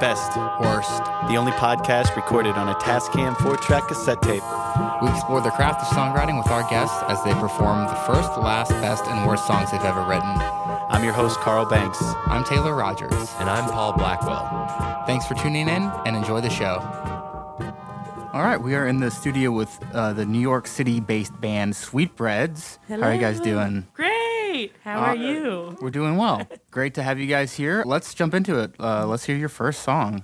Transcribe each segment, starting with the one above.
best, Worst. the only podcast recorded on a Tascam 4 track cassette tape. We explore the craft of songwriting with our guests as they perform the first, last, best, and worst songs they've ever written. I'm your host, Carl Banks. I'm Taylor Rogers. And I'm Paul Blackwell. Thanks for tuning in and enjoy the show. All right, we are in the studio with uh, the New York City based band Sweetbreads. How are you guys doing? Great. How Uh, are you? We're doing well. Great to have you guys here. Let's jump into it. Uh, let's hear your first song.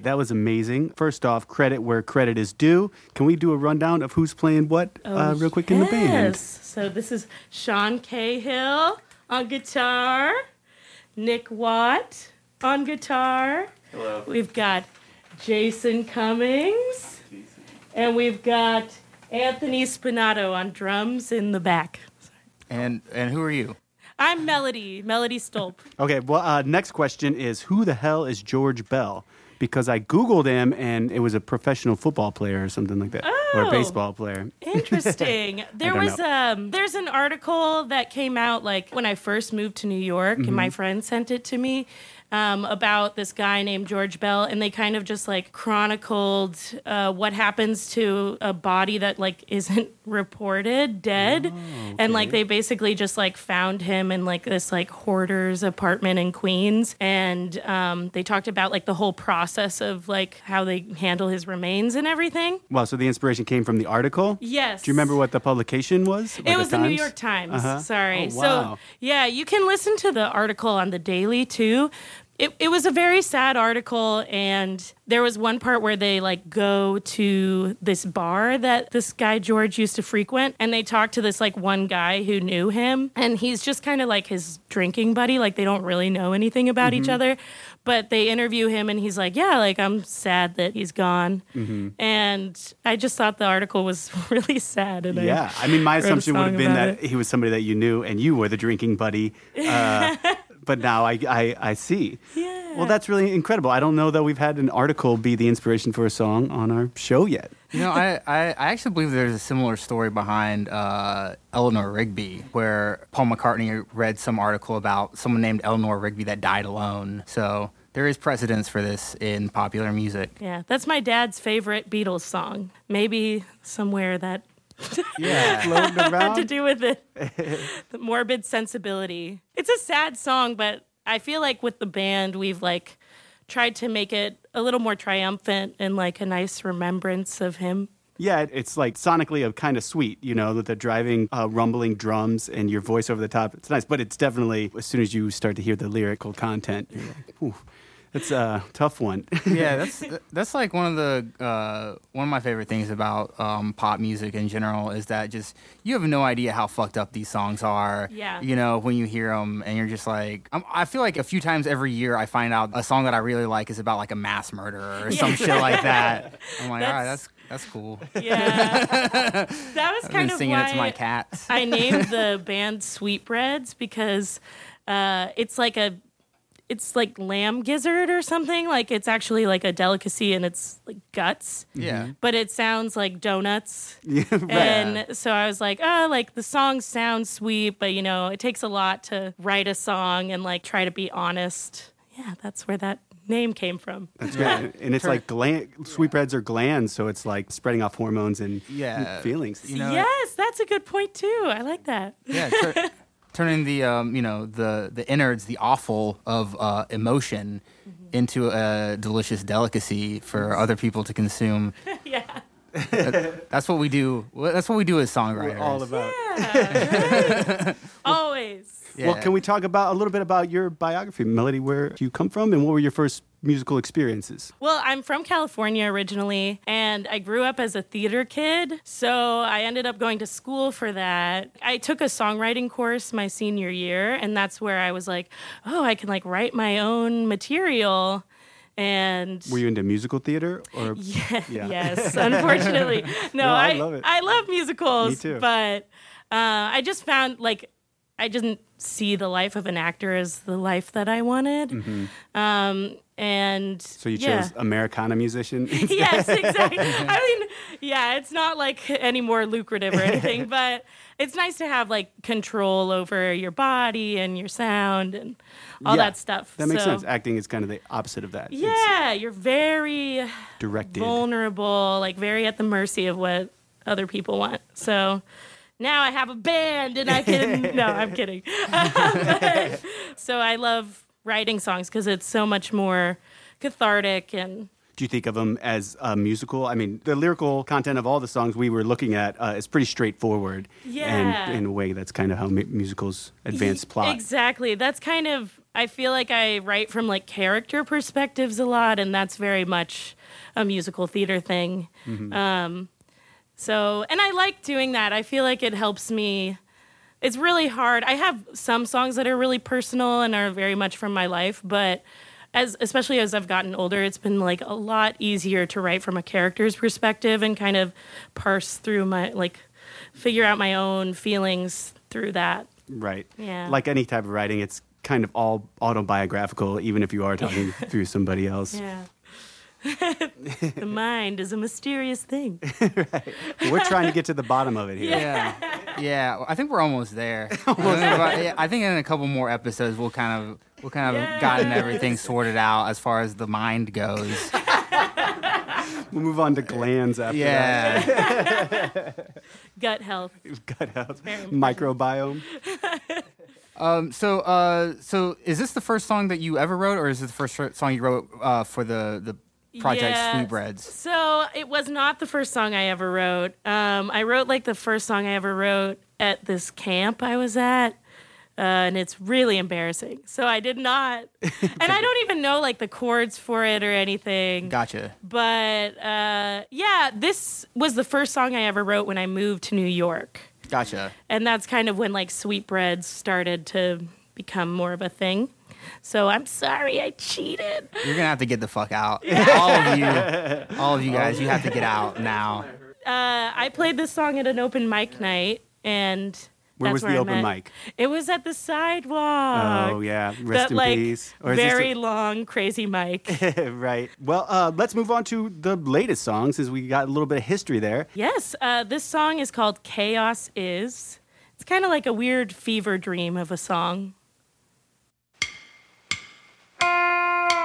Right, that was amazing. First off, credit where credit is due. Can we do a rundown of who's playing what uh, real quick in the band? Oh, Yes. So this is Sean Cahill on guitar, Nick Watt on guitar. Hello. We've got Jason Cummings, and we've got Anthony Spinato on drums in the back. And and who are you? I'm Melody, Melody Stolp. Okay, well, uh, next question is who the hell is George Bell? Because I Googled him and it was a professional football player or something like that, or a Oh. baseball player. Interesting. There was um there's an article that came out like when I first moved to New York and Mm-hmm. my friend sent it to me um, about this guy named George Bell and they kind of just like chronicled uh, what happens to a body that like isn't reported dead Oh, and like they basically just like found him in like this like hoarder's apartment in Queens and um, they talked about like the whole process of like how they handle his remains and everything. Wow, so the inspiration came from the article? Yes. Do you remember what the publication was? Or It was the New York Times. Uh-huh. Sorry. Oh, wow. So, yeah, you can listen to the article on the Daily too. It, it was a very sad article and there was one part where they like go to this bar that this guy george used to frequent and they talk to this like one guy who knew him and he's just kind of like his drinking buddy like they don't really know anything about each other but they interview him and he's like yeah like i'm sad that he's gone. And i just thought the article was really sad and Yeah, I mean, my assumption would have been that he was somebody that you knew and you were the drinking buddy. Uh, but now I, I, I see. Yeah. Well, that's really incredible. I don't know that we've had an article be the inspiration for a song on our show yet. You know, I, I, I actually believe there's a similar story behind uh, Eleanor Rigby, where Paul McCartney read some article about someone named Eleanor Rigby that died alone. So there is precedence for this in popular music. yeah that's my dad's favorite beatles song maybe somewhere that Yeah, floating had to do with it. the morbid sensibility. It's a sad song, but I feel like with the band, we've like tried to make it a little more triumphant and like a nice remembrance of him. Yeah, it's like sonically a kind of sweet, you know, with the driving, uh, rumbling drums and your voice over the top. It's nice, but it's definitely as soon as you start to hear the lyrical content, you're like, Ooh, it's a tough one. yeah, that's that's like one of the uh, one of my favorite things about um, pop music in general is that just you have no idea how fucked up these songs are. Yeah. You know when you hear them and you're just like, I'm, I feel like a few times every year I find out a song that I really like is about like a mass murderer or some shit like that. I'm like, all right, That's- that's that's cool. Yeah, that was I've kind been of singing why it to my cats. I named the band Sweetbreads because uh, it's like a it's like lamb gizzard or something. Like it's actually like a delicacy and it's like guts. yeah. Mm-hmm. But it sounds like donuts. yeah, right. And so I was like, oh, like the song sounds sweet, but you know, it takes a lot to write a song and like try to be honest. Yeah, that's where that name came from. That's great. And it's like gland, sweetbreads are glands, so it's like spreading off hormones and Yeah. feelings. You know, yes, that's a good point too. I like that. Yeah, tur- turning the um, you know the the innards, the offal of uh, emotion, Mm-hmm. into a delicious delicacy for other people to consume. yeah. That's what we do. That's what we do as songwriters. We're all about. Always. Yeah. Well, can we talk about a little bit about your biography, Melody? Where do you come from, and what were your first musical experiences? Well, I'm from California originally, and I grew up as a theater kid. So I ended up going to school for that. I took a songwriting course my senior year, and that's where I was like, oh, I can like write my own material. And Were you into musical theater or? Yeah, Yeah. yes, unfortunately. No, No, I I, love it. I love musicals. Me too. But uh, I just found like I didn't see the life of an actor as the life that I wanted. Um, and. So you yeah. chose Americana musician. yes, exactly. I mean, yeah, it's not like any more lucrative or anything, but it's nice to have like control over your body and your sound and all Yeah, that stuff. That makes So, sense. Acting is kind of the opposite of that. It's Yeah, you're very directed. vulnerable, like very at the mercy of what other people want. So now I have a band and I can. no, I'm kidding. But- so I love writing songs because it's so much more cathartic and Do you think of them as a musical? I mean, the lyrical content of all the songs we were looking at uh, is pretty straightforward. Yeah. And in a way, that's kind of how mu- musicals advance plot. Exactly. That's kind of I feel like I write from like character perspectives a lot, and that's very much a musical theater thing. Mm-hmm. Um, so, and I like doing that. I feel like it helps me. It's really hard. I have some songs that are really personal and are very much from my life, but as especially as I've gotten older, it's been like a lot easier to write from a character's perspective and kind of parse through my like figure out my own feelings through that. Right. Yeah. Like any type of writing, it's kind of all autobiographical, even if you are talking through somebody else. Yeah. the mind is a mysterious thing. Right. We're trying to get to the bottom of it here. Yeah, yeah. I think we're almost there. I, think about- yeah, I think in a couple more episodes we'll kind of we'll kind of Yes. gotten everything sorted out as far as the mind goes. We'll move on to glands after Yeah. Gut health. Gut health. Microbiome. Um. So, uh, so is this the first song that you ever wrote, or is it the first song you wrote uh, for the the project Yeah. Sweetbreads? So it was not the first song I ever wrote. Um, I wrote like the first song I ever wrote at this camp I was at. uh, and it's really embarrassing. So I did not, and I don't even know like the chords for it or anything. Gotcha. But uh, yeah, this was the first song I ever wrote when I moved to New York. Gotcha. And that's kind of when like sweetbreads started to become more of a thing. So I'm sorry I cheated. You're gonna have to get the fuck out. all of you, all of you guys, you have to get out now. Uh, I played this song at an open mic night, and Where that's was the I open met- mic? It was at the sidewalk. Oh yeah, rest that in like peace. Or is this very a- long, crazy mic. right. Well, uh, let's move on to the latest song since we got a little bit of history there. yes, uh, this song is called "Chaos Is." It's kind of like a weird fever dream of a song. Música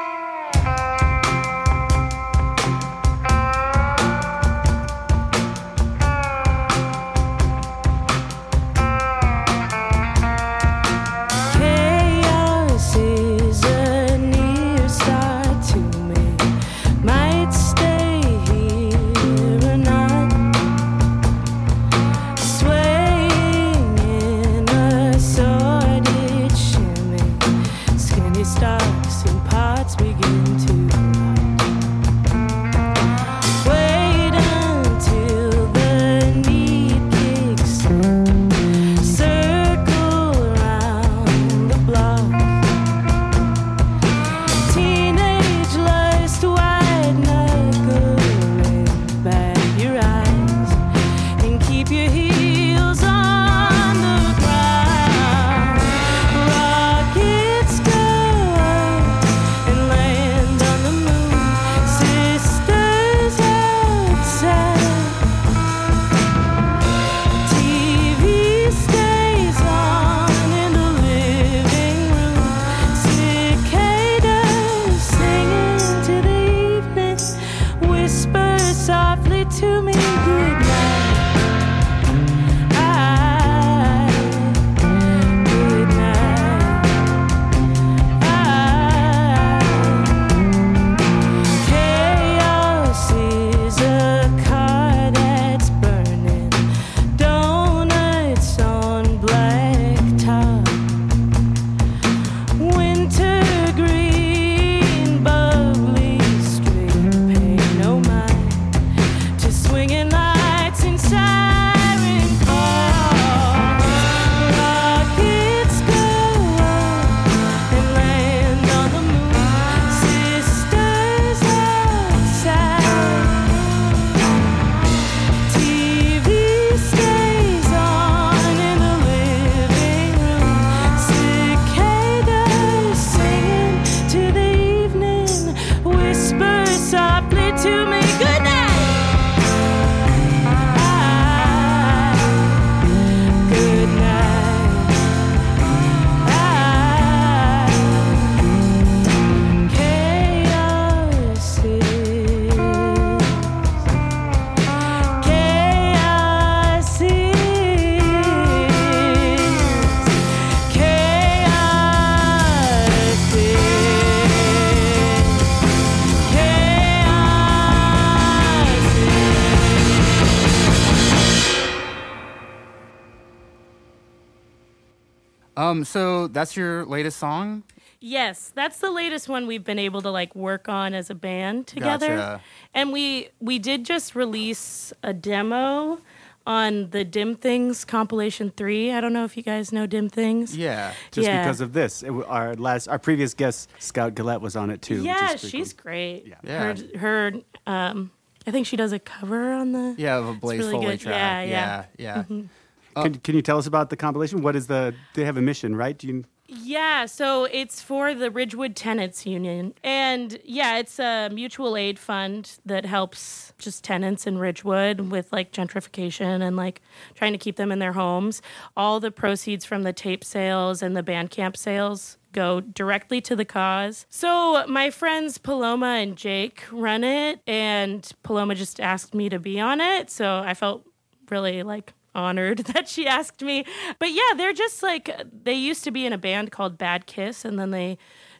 Um, so that's your latest song. Yes, that's the latest one we've been able to like work on as a band together. Gotcha. And we we did just release a demo on the Dim Things compilation 3. I don't know if you guys know Dim Things. Yeah. Just Yeah. because of this, It our last, our previous guest, Scout Gillett, was on it too. Yeah, she's cool. great. Yeah. Yeah. Her her um I think she does a cover on the Yeah, of a Blaze really Foley good. track. Yeah, yeah, yeah. yeah. Uh, can, can you tell us about the compilation? What is the? They have a mission, right? Do you? Yeah, so it's for the Ridgewood Tenants Union. And yeah, it's a mutual aid fund that helps just tenants in Ridgewood with like gentrification and like trying to keep them in their homes. All the proceeds from the tape sales and the Bandcamp sales go directly to the cause. So my friends Paloma and Jake run it, and Paloma just asked me to be on it. So I felt really like honored that she asked me. But yeah, they're just like they used to be in a band called Bad Kiss and then they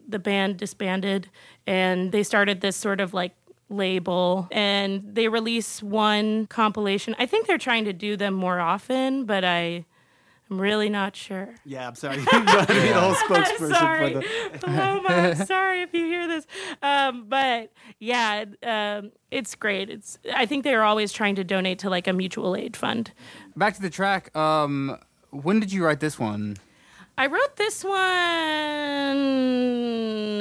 the band disbanded and they started this sort of like label and they release one compilation. I think they're trying to do them more often, but I I'm really not sure. Yeah, I'm sorry. you want to be the whole spokesperson sorry. for the. Paloma, I'm sorry if you hear this. Um, but yeah, um, it's great. It's. I think they're always trying to donate to like a mutual aid fund. Back to the track. Um, when did you write this one? I wrote this one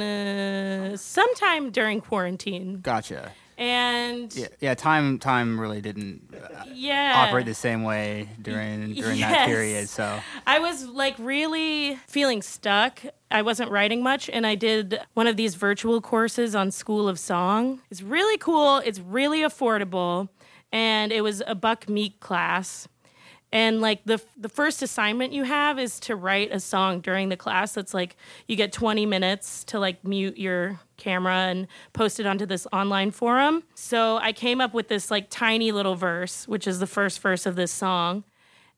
uh, sometime during quarantine, Gotcha. And Yeah, yeah. Time, time really didn't uh, yeah, operate the same way during during that period. So I was like really feeling stuck. I wasn't writing much, and I did one of these virtual courses on School of Song. It's really cool, it's really affordable, and it was a Buck Meek class. And like the the first assignment you have is to write a song during the class. That's like you get 20 minutes to like mute your camera and posted onto this online forum. So I came up with this like tiny little verse, which is the first verse of this song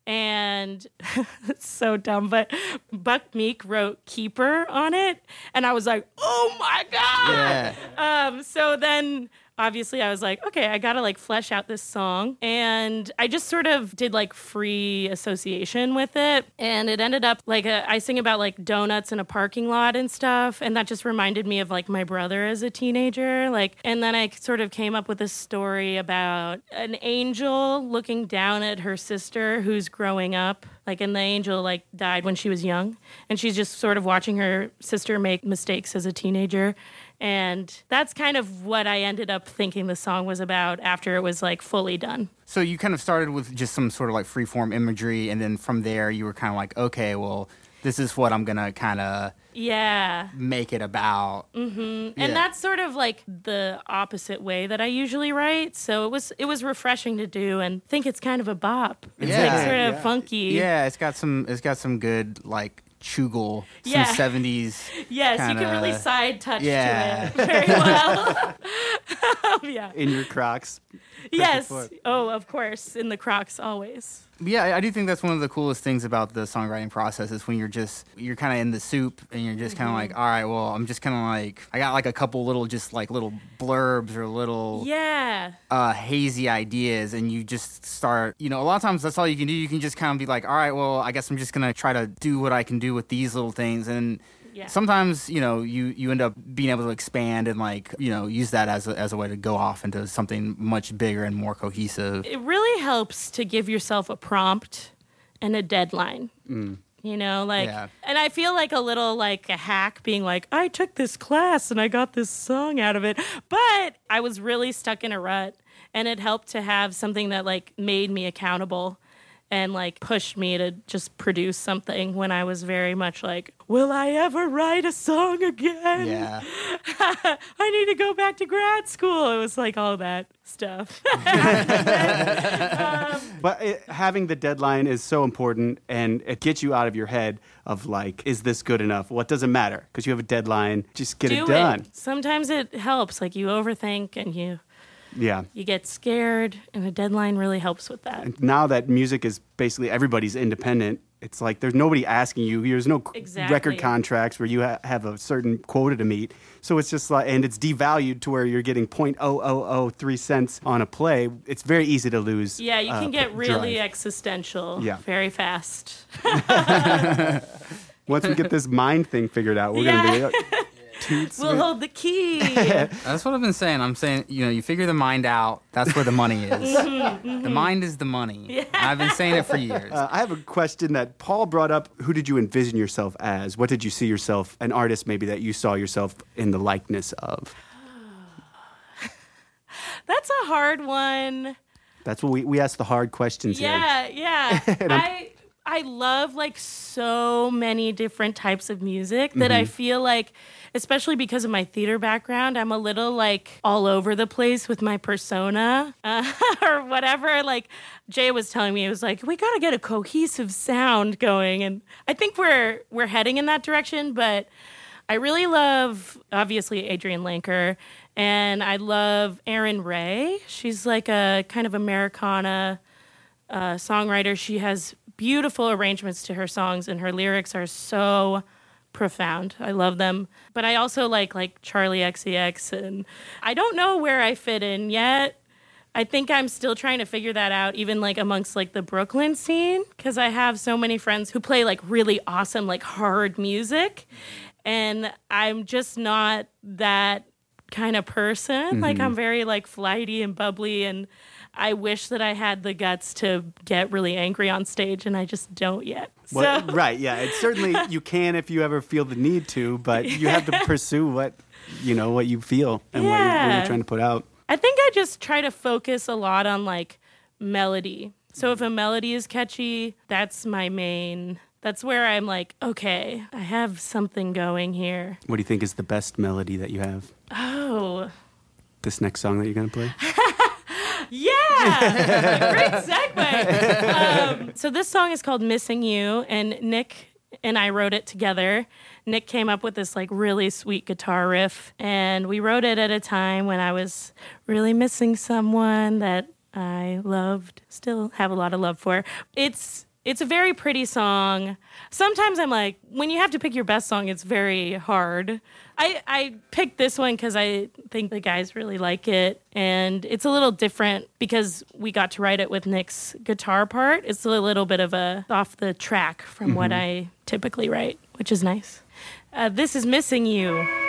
and it's so dumb, but Buck Meek wrote "Keeper" on it, and I was like, "Oh my god!" yeah, Um, so then obviously I was like, okay, I gotta like flesh out this song. And I just sort of did like free association with it. And it ended up like a, I sing about like donuts in a parking lot and stuff. And that just reminded me of like my brother as a teenager. Like, and then I sort of came up with a story about an angel looking down at her sister who's growing up like and the angel like died when she was young and she's just sort of watching her sister make mistakes as a teenager and that's kind of what i ended up thinking the song was about after it was like fully done So you kind of started with just some sort of like free form imagery, and then from there you were kind of like, okay, well, this is what I'm gonna kind of yeah make it about. Mm-hmm. and that's sort of like the opposite way that i usually write so it was it was refreshing to do and think it's kind of a bop it's Yeah. like sort of Yeah. funky yeah, it's got some it's got some good like chugal, some seventies. yes you can really side touch Yeah. to it very well yeah In your Crocs. Yes oh of course in the crocs always Yeah, I- I do think that's one of the coolest things about the songwriting process is when you're just you're kind of in the soup and you're just kind of Mm-hmm. like, all right, well, I'm just kind of like I got like a couple little just like little blurbs or little yeah uh, hazy ideas, and you just start. You know, a lot of times that's all you can do. You can just kind of be like, all right, well, I guess I'm just gonna try to do what I can do with these little things, and Yeah. sometimes you know you you end up being able to expand and like you know use that as a, as a way to go off into something much bigger and more cohesive. it really helps to give yourself a prompt and a deadline. Mm. You know, like, Yeah. and I feel like a little like a hack being like, I took this class and I got this song out of it. But I was really stuck in a rut and it helped to have something that like made me accountable and like pushed me to just produce something when I was very much like, will I ever write a song again? Yeah. I need to go back to grad school. It was like all that stuff. Um, but it, having the deadline is so important, and it gets you out of your head of like, is this good enough? What does it matter? Because you have a deadline. Just get do it done. Sometimes it helps. Like you overthink and you Yeah. you get scared, and a deadline really helps with that. Now that music is basically everybody's independent, it's like there's nobody asking you. There's no Exactly. record contracts where you ha- have a certain quota to meet. So it's just like, and it's devalued to where you're getting 0.0003 cents on a play. It's very easy to lose. Yeah, you uh, can get really drive. existential Yeah. very fast. Once we get this mind thing figured out, we're Yeah. gonna be. Toots We'll with- hold the key. That's what I've been saying. I'm saying, you know, you figure the mind out. That's where the money is. The mind is the money. And I've been saying it for years. Uh, I have a question that Paul brought up. Who did you envision yourself as? What did you see yourself, an artist maybe that you saw yourself in the likeness of? That's a hard one. That's what we, we ask the hard questions here. Yeah, yeah. I I love like so many different types of music that Mm-hmm. I feel like especially because of my theater background, I'm a little like all over the place with my persona uh, or whatever. Like Jay was telling me, it was like we got to get a cohesive sound going, and I think we're we're heading in that direction. But I really love obviously Adrianne Lenker, and I love Erin Rae. She's like a kind of Americana uh, songwriter. She has beautiful arrangements to her songs, and her lyrics are so profound. I love them. But I also like like Charli XCX, and I don't know where I fit in yet. I think I'm still trying to figure that out, even like amongst like the Brooklyn scene, because I have so many friends who play like really awesome, like hard music. And I'm just not that kind of person. Like mm-hmm. I'm very like flighty and bubbly and I wish that I had the guts to get really angry on stage and I just don't yet. Well, right, yeah. It's certainly you can if you ever feel the need to, but you have to pursue what you know what you feel and what, you're, what you're trying to put out. I think I just try to focus a lot on like melody. So if a melody is catchy, that's my main. That's where I'm like, okay, I have something going here. What do you think is the best melody that you have? Oh, This next song that you're gonna play? yeah, great segue. Um, so this song is called "Missing You," and Nick and I wrote it together. Nick came up with this like really sweet guitar riff, and we wrote it at a time when I was really missing someone that I loved, still have a lot of love for. It's it's a very pretty song. Sometimes I'm like, when you have to pick your best song, it's very hard. I, I picked this one because I think the guys really like it. And it's a little different because we got to write it with Nick's guitar part. It's a little bit of a off the track from what I typically write, which is nice. Uh, this is Missing You.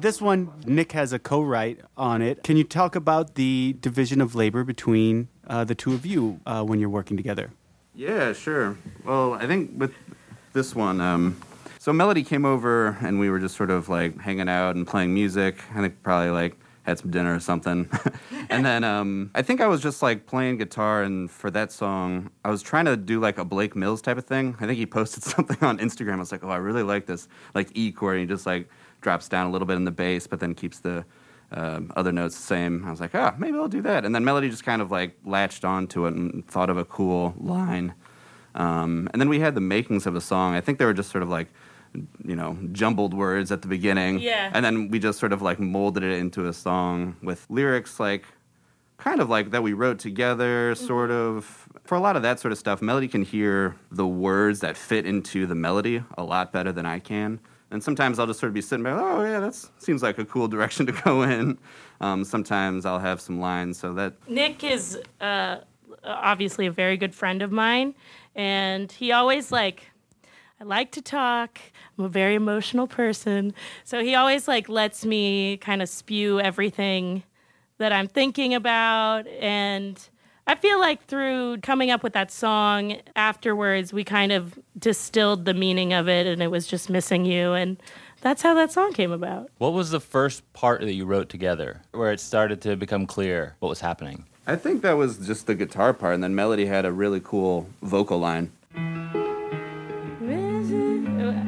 This one Nick has a co-write on it. Can you talk about the division of labor between uh, the two of you uh, when you're working together? Yeah, sure. Well, I think with this one, um, so Melody came over and we were just sort of like hanging out and playing music. I think probably like had some dinner or something. and then um, I think I was just like playing guitar, and for that song, I was trying to do like a Blake Mills type of thing. I think he posted something on Instagram. I was like, oh, I really like this like E chord. And he just like drops down a little bit in the bass, but then keeps the um, other notes the same. I was like, ah, maybe I'll do that. And then Melody just kind of like latched onto it and thought of a cool line. Um, and then we had the makings of a song. I think they were just sort of like, you know, jumbled words at the beginning. Yeah. And then we just sort of like molded it into a song with lyrics like kind of like that we wrote together, sort of. For a lot of that sort of stuff, Melody can hear the words that fit into the melody a lot better than I can. And sometimes I'll just sort of be sitting back, oh yeah, that seems like a cool direction to go in. Um, sometimes I'll have some lines, so that Nick is uh, obviously a very good friend of mine, and he always like. I like to talk. I'm a very emotional person, so he always like lets me kind of spew everything that I'm thinking about, and I feel like through coming up with that song afterwards, we kind of distilled the meaning of it, and it was just missing you, and that's how that song came about. What was the first part that you wrote together where it started to become clear what was happening? I think that was just the guitar part, and then Melody had a really cool vocal line.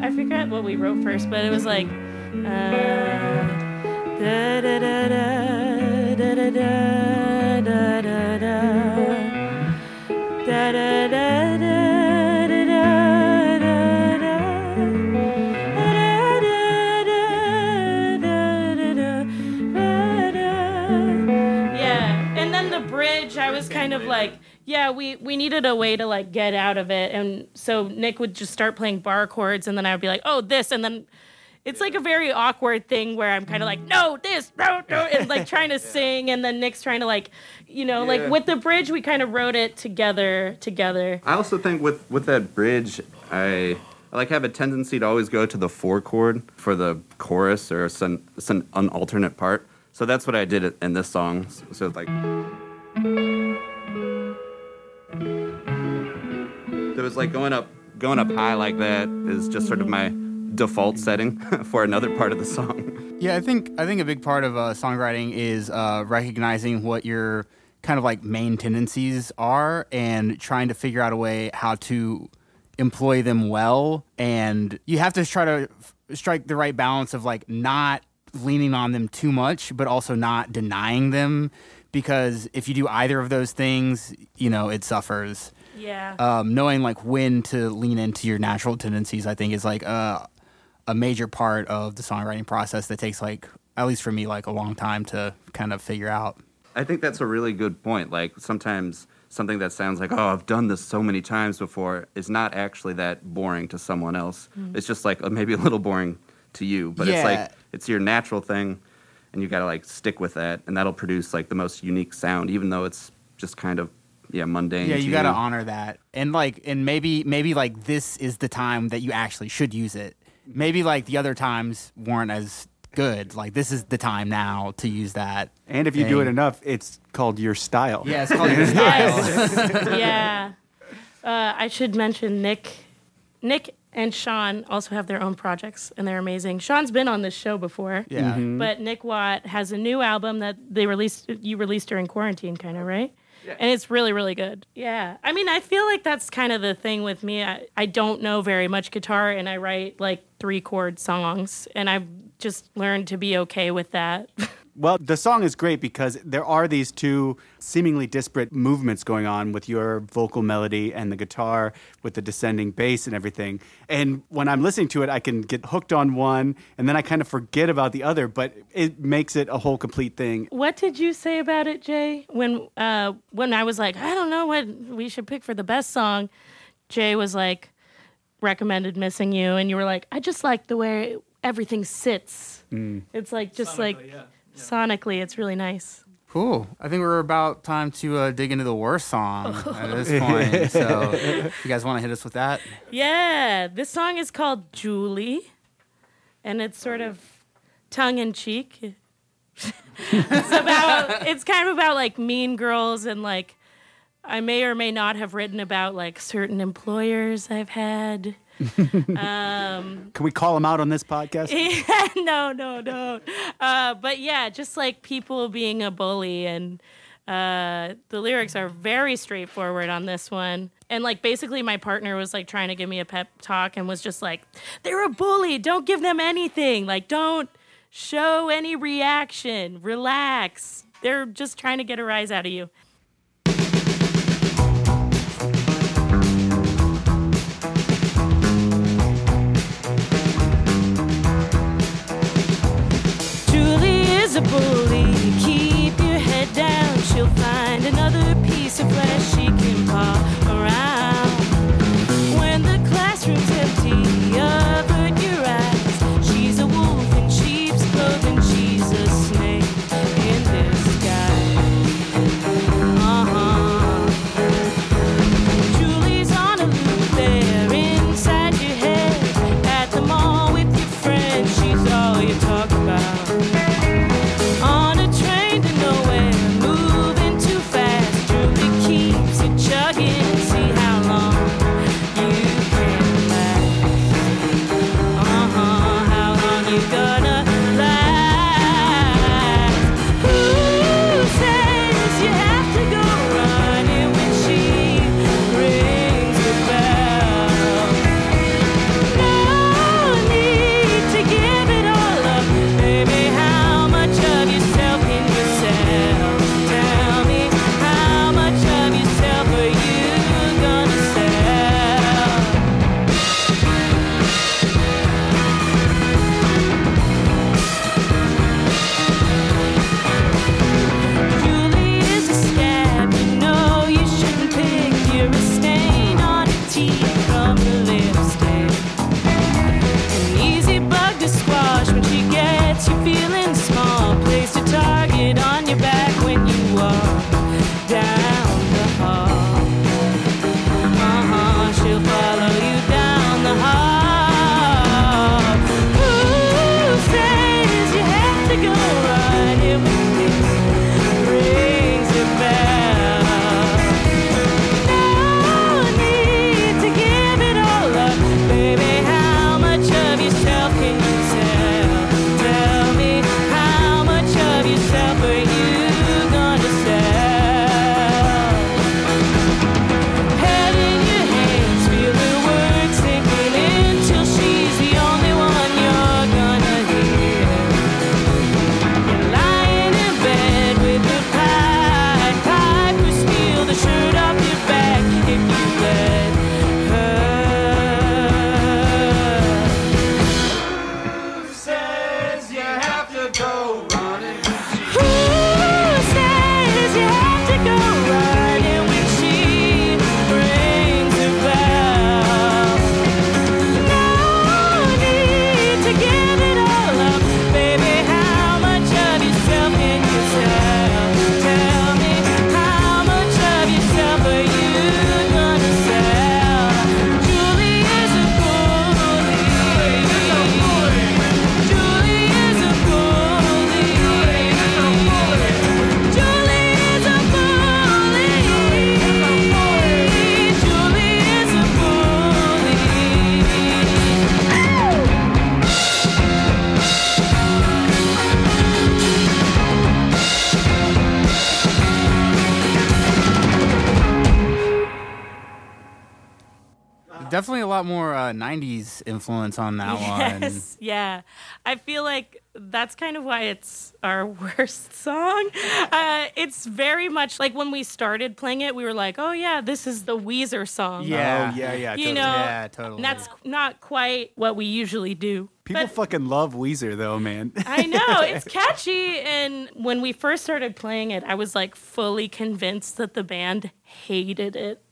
I forgot what we wrote first, but it was like. Uh, da da da da da da yeah we we needed a way to like get out of it and so nick would just start playing bar chords and then i would be like oh this and then it's like a very awkward thing where i'm kind of like no this no no and like trying to sing and then nick's trying to like you know Yeah. like with the bridge we kind of wrote it together together I also think with with that bridge, I, I like have a tendency to always go to the four chord for the chorus or some, some an alternate part. So that's what I did in this song. So it's like. It was like going up going up high like that is just sort of my default setting for another part of the song. Yeah, I think I think a big part of uh, songwriting is uh, recognizing what your kind of like main tendencies are and trying to figure out a way how to employ them well. And you have to try to f- strike the right balance of like not leaning on them too much, but also not denying them. Because if you do either of those things, you know, it suffers yeah um, knowing like when to lean into your natural tendencies, I think is like a, a major part of the songwriting process that takes like at least for me like a long time to kind of figure out. I think that's a really good point. Like sometimes something that sounds like, oh, I've done this so many times before is not actually that boring to someone else. It's just like uh, maybe a little boring to you, but it's like it's your natural thing and you got to like stick with that and that'll produce like the most unique sound even though it's just kind of yeah, mundane. Yeah, to you got to honor that, and like, and maybe maybe like this is the time that you actually should use it. Maybe like the other times weren't as good. Like this is the time now to use that. And if you do it enough, it's called your style. Yeah, it's called your style. yeah. Uh, I should mention Nick. Nick and Sean also have their own projects, and they're amazing. Sean's been on this show before. Yeah. Mm-hmm. But Nick Watt has a new album that they released. You released during quarantine, kind of, right? Yeah. And it's really, really good. Yeah. I mean, I feel like that's kind of the thing with me. I, I don't know very much guitar, and I write like three chord songs, and I've just learned to be okay with that. Well, the song is great because there are these two seemingly disparate movements going on with your vocal melody and the guitar with the descending bass and everything. And when I'm listening to it, I can get hooked on one and then I kind of forget about the other, but it makes it a whole complete thing. What did you say about it, Jay? When uh, when I was like, I don't know what we should pick for the best song, Jay was like, recommended "Missing You," and you were like, I just like the way everything sits. It's like just like sonically, it's really nice. Cool. I think we're about time to uh, dig into the worst song at this point. So, you guys want to hit us with that? Yeah, this song is called Julie, and it's sort of tongue in cheek. it's about it's kind of about like mean girls and like I may or may not have written about like certain employers I've had. um, Can we call him out on this podcast? no, no, no. Uh, but yeah, just like people being a bully and uh, the lyrics are very straightforward on this one. And like basically my partner was like trying to give me a pep talk and was just like, they're a bully. Don't give them anything. Like don't show any reaction. Relax. They're just trying to get a rise out of you. 90s influence on that one. Yes, yeah. I feel like that's kind of why it's our worst song. Uh, it's very much like when we started playing it, we were like, "Oh yeah, this is the Weezer song." Yeah. Oh, yeah, yeah. you totally. know, Yeah, totally. and that's not quite what we usually do. People But- fucking love Weezer, though, man. I know it's catchy, and when we first started playing it, I was like fully convinced that the band hated it.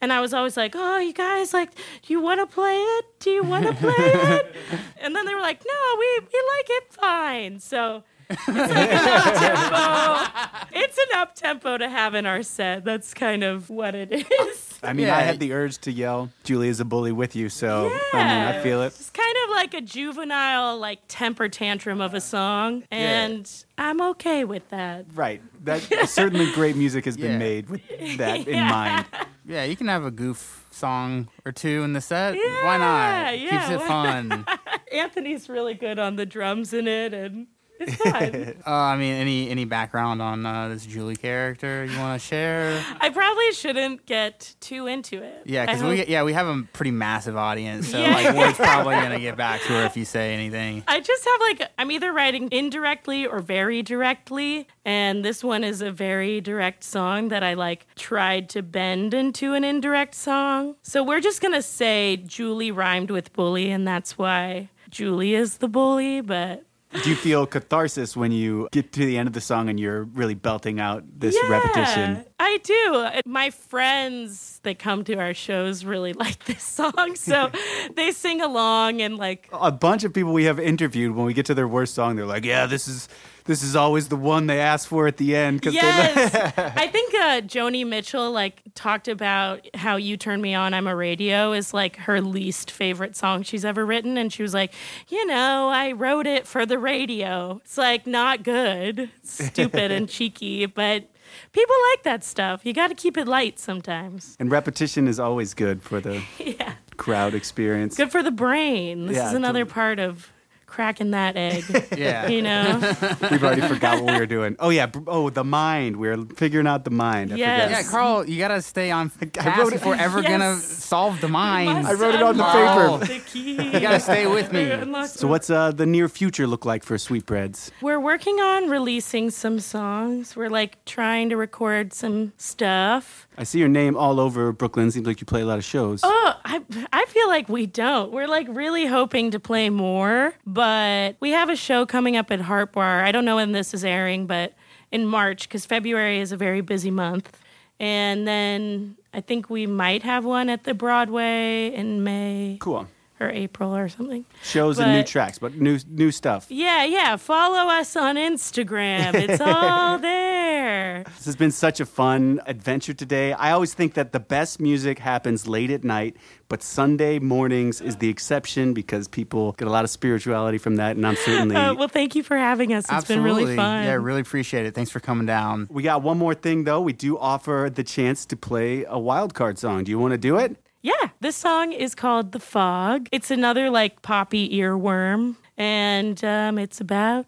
And I was always like, "Oh, you guys, like, do you want to play it? Do you want to play it?" And then they were like, "No, we we like it fine." So it's like an up tempo. It's an up tempo to have in our set. That's kind of what it is. I mean, Yeah. I had the urge to yell, Julie is a bully with you, so I mean, I feel it. It's kind of like a juvenile, like temper tantrum of a song, and I'm okay with that. Right. That certainly great music has been made with that in mind. Yeah, you can have a goof song or two in the set. Why Yeah, not? yeah, Keeps it fun. Anthony's really good on the drums in it, and it's fun. uh, I mean, any any background on uh, this Julie character you want to share? I probably shouldn't get too into it. Yeah, because we yeah we have a pretty massive audience, so Yeah. like Ward's probably gonna get back to her if you say anything. I just have like I'm either writing indirectly or very directly, and this one is a very direct song that I like tried to bend into an indirect song. So we're just gonna say Julie rhymed with bully, and that's why Julie is the bully. But Do you feel catharsis when you get to the end of the song and you're really belting out this yeah, repetition? I do. My friends that come to our shows really like this song, so they sing along and like A bunch of people we have interviewed, when we get to their worst song, they're like, "Yeah, this is this is always the one they ask for at the end." Yes, I think uh, Joni Mitchell like talked about how "You Turn Me On, I'm a Radio" is like her least favorite song she's ever written, and she was like, you know, I wrote it for the radio. It's like not good, stupid and cheeky, but people like that stuff. You got to keep it light sometimes. and repetition is always good for the Yeah, crowd experience. good for the brain. This Yeah, is another totally. part of cracking that egg. Yeah. you know. We've already forgot what we were doing. Oh yeah, oh the mind. We're figuring out the mind. I Yes. Yeah. Carl, you gotta stay on I wrote it- if we're ever gonna solve the mind. I wrote it on the paper. The key. You gotta stay with me. So what's uh, the near future look like for Sweetbreads? We're working on releasing some songs. We're like trying to record some stuff. I see your name all over Brooklyn. Seems like you play a lot of shows. Oh, I I feel like we don't. We're like really hoping to play more, but we have a show coming up at Hart Bar. I don't know when this is airing, but in March because February is a very busy month. And then I think we might have one at the Broadway in May Cool. Or April or something. Shows and new tracks, but new new stuff. Yeah, yeah. Follow us on Instagram. It's all there. This has been such a fun adventure today. I always think that the best music happens late at night, but Sunday mornings is the exception because people get a lot of spirituality from that, and I'm certainly. Uh, well, thank you for having us. It's Absolutely. been really fun. Yeah, really appreciate it. Thanks for coming down. we got one more thing though. We do offer the chance to play a wild card song. Do you want to do it? Yeah, this song is called The Fog. It's another like poppy earworm, and um, it's about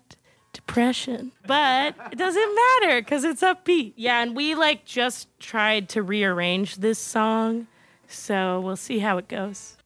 depression. But it doesn't matter because it's upbeat. Yeah, and we like just tried to rearrange this song, so we'll see how it goes.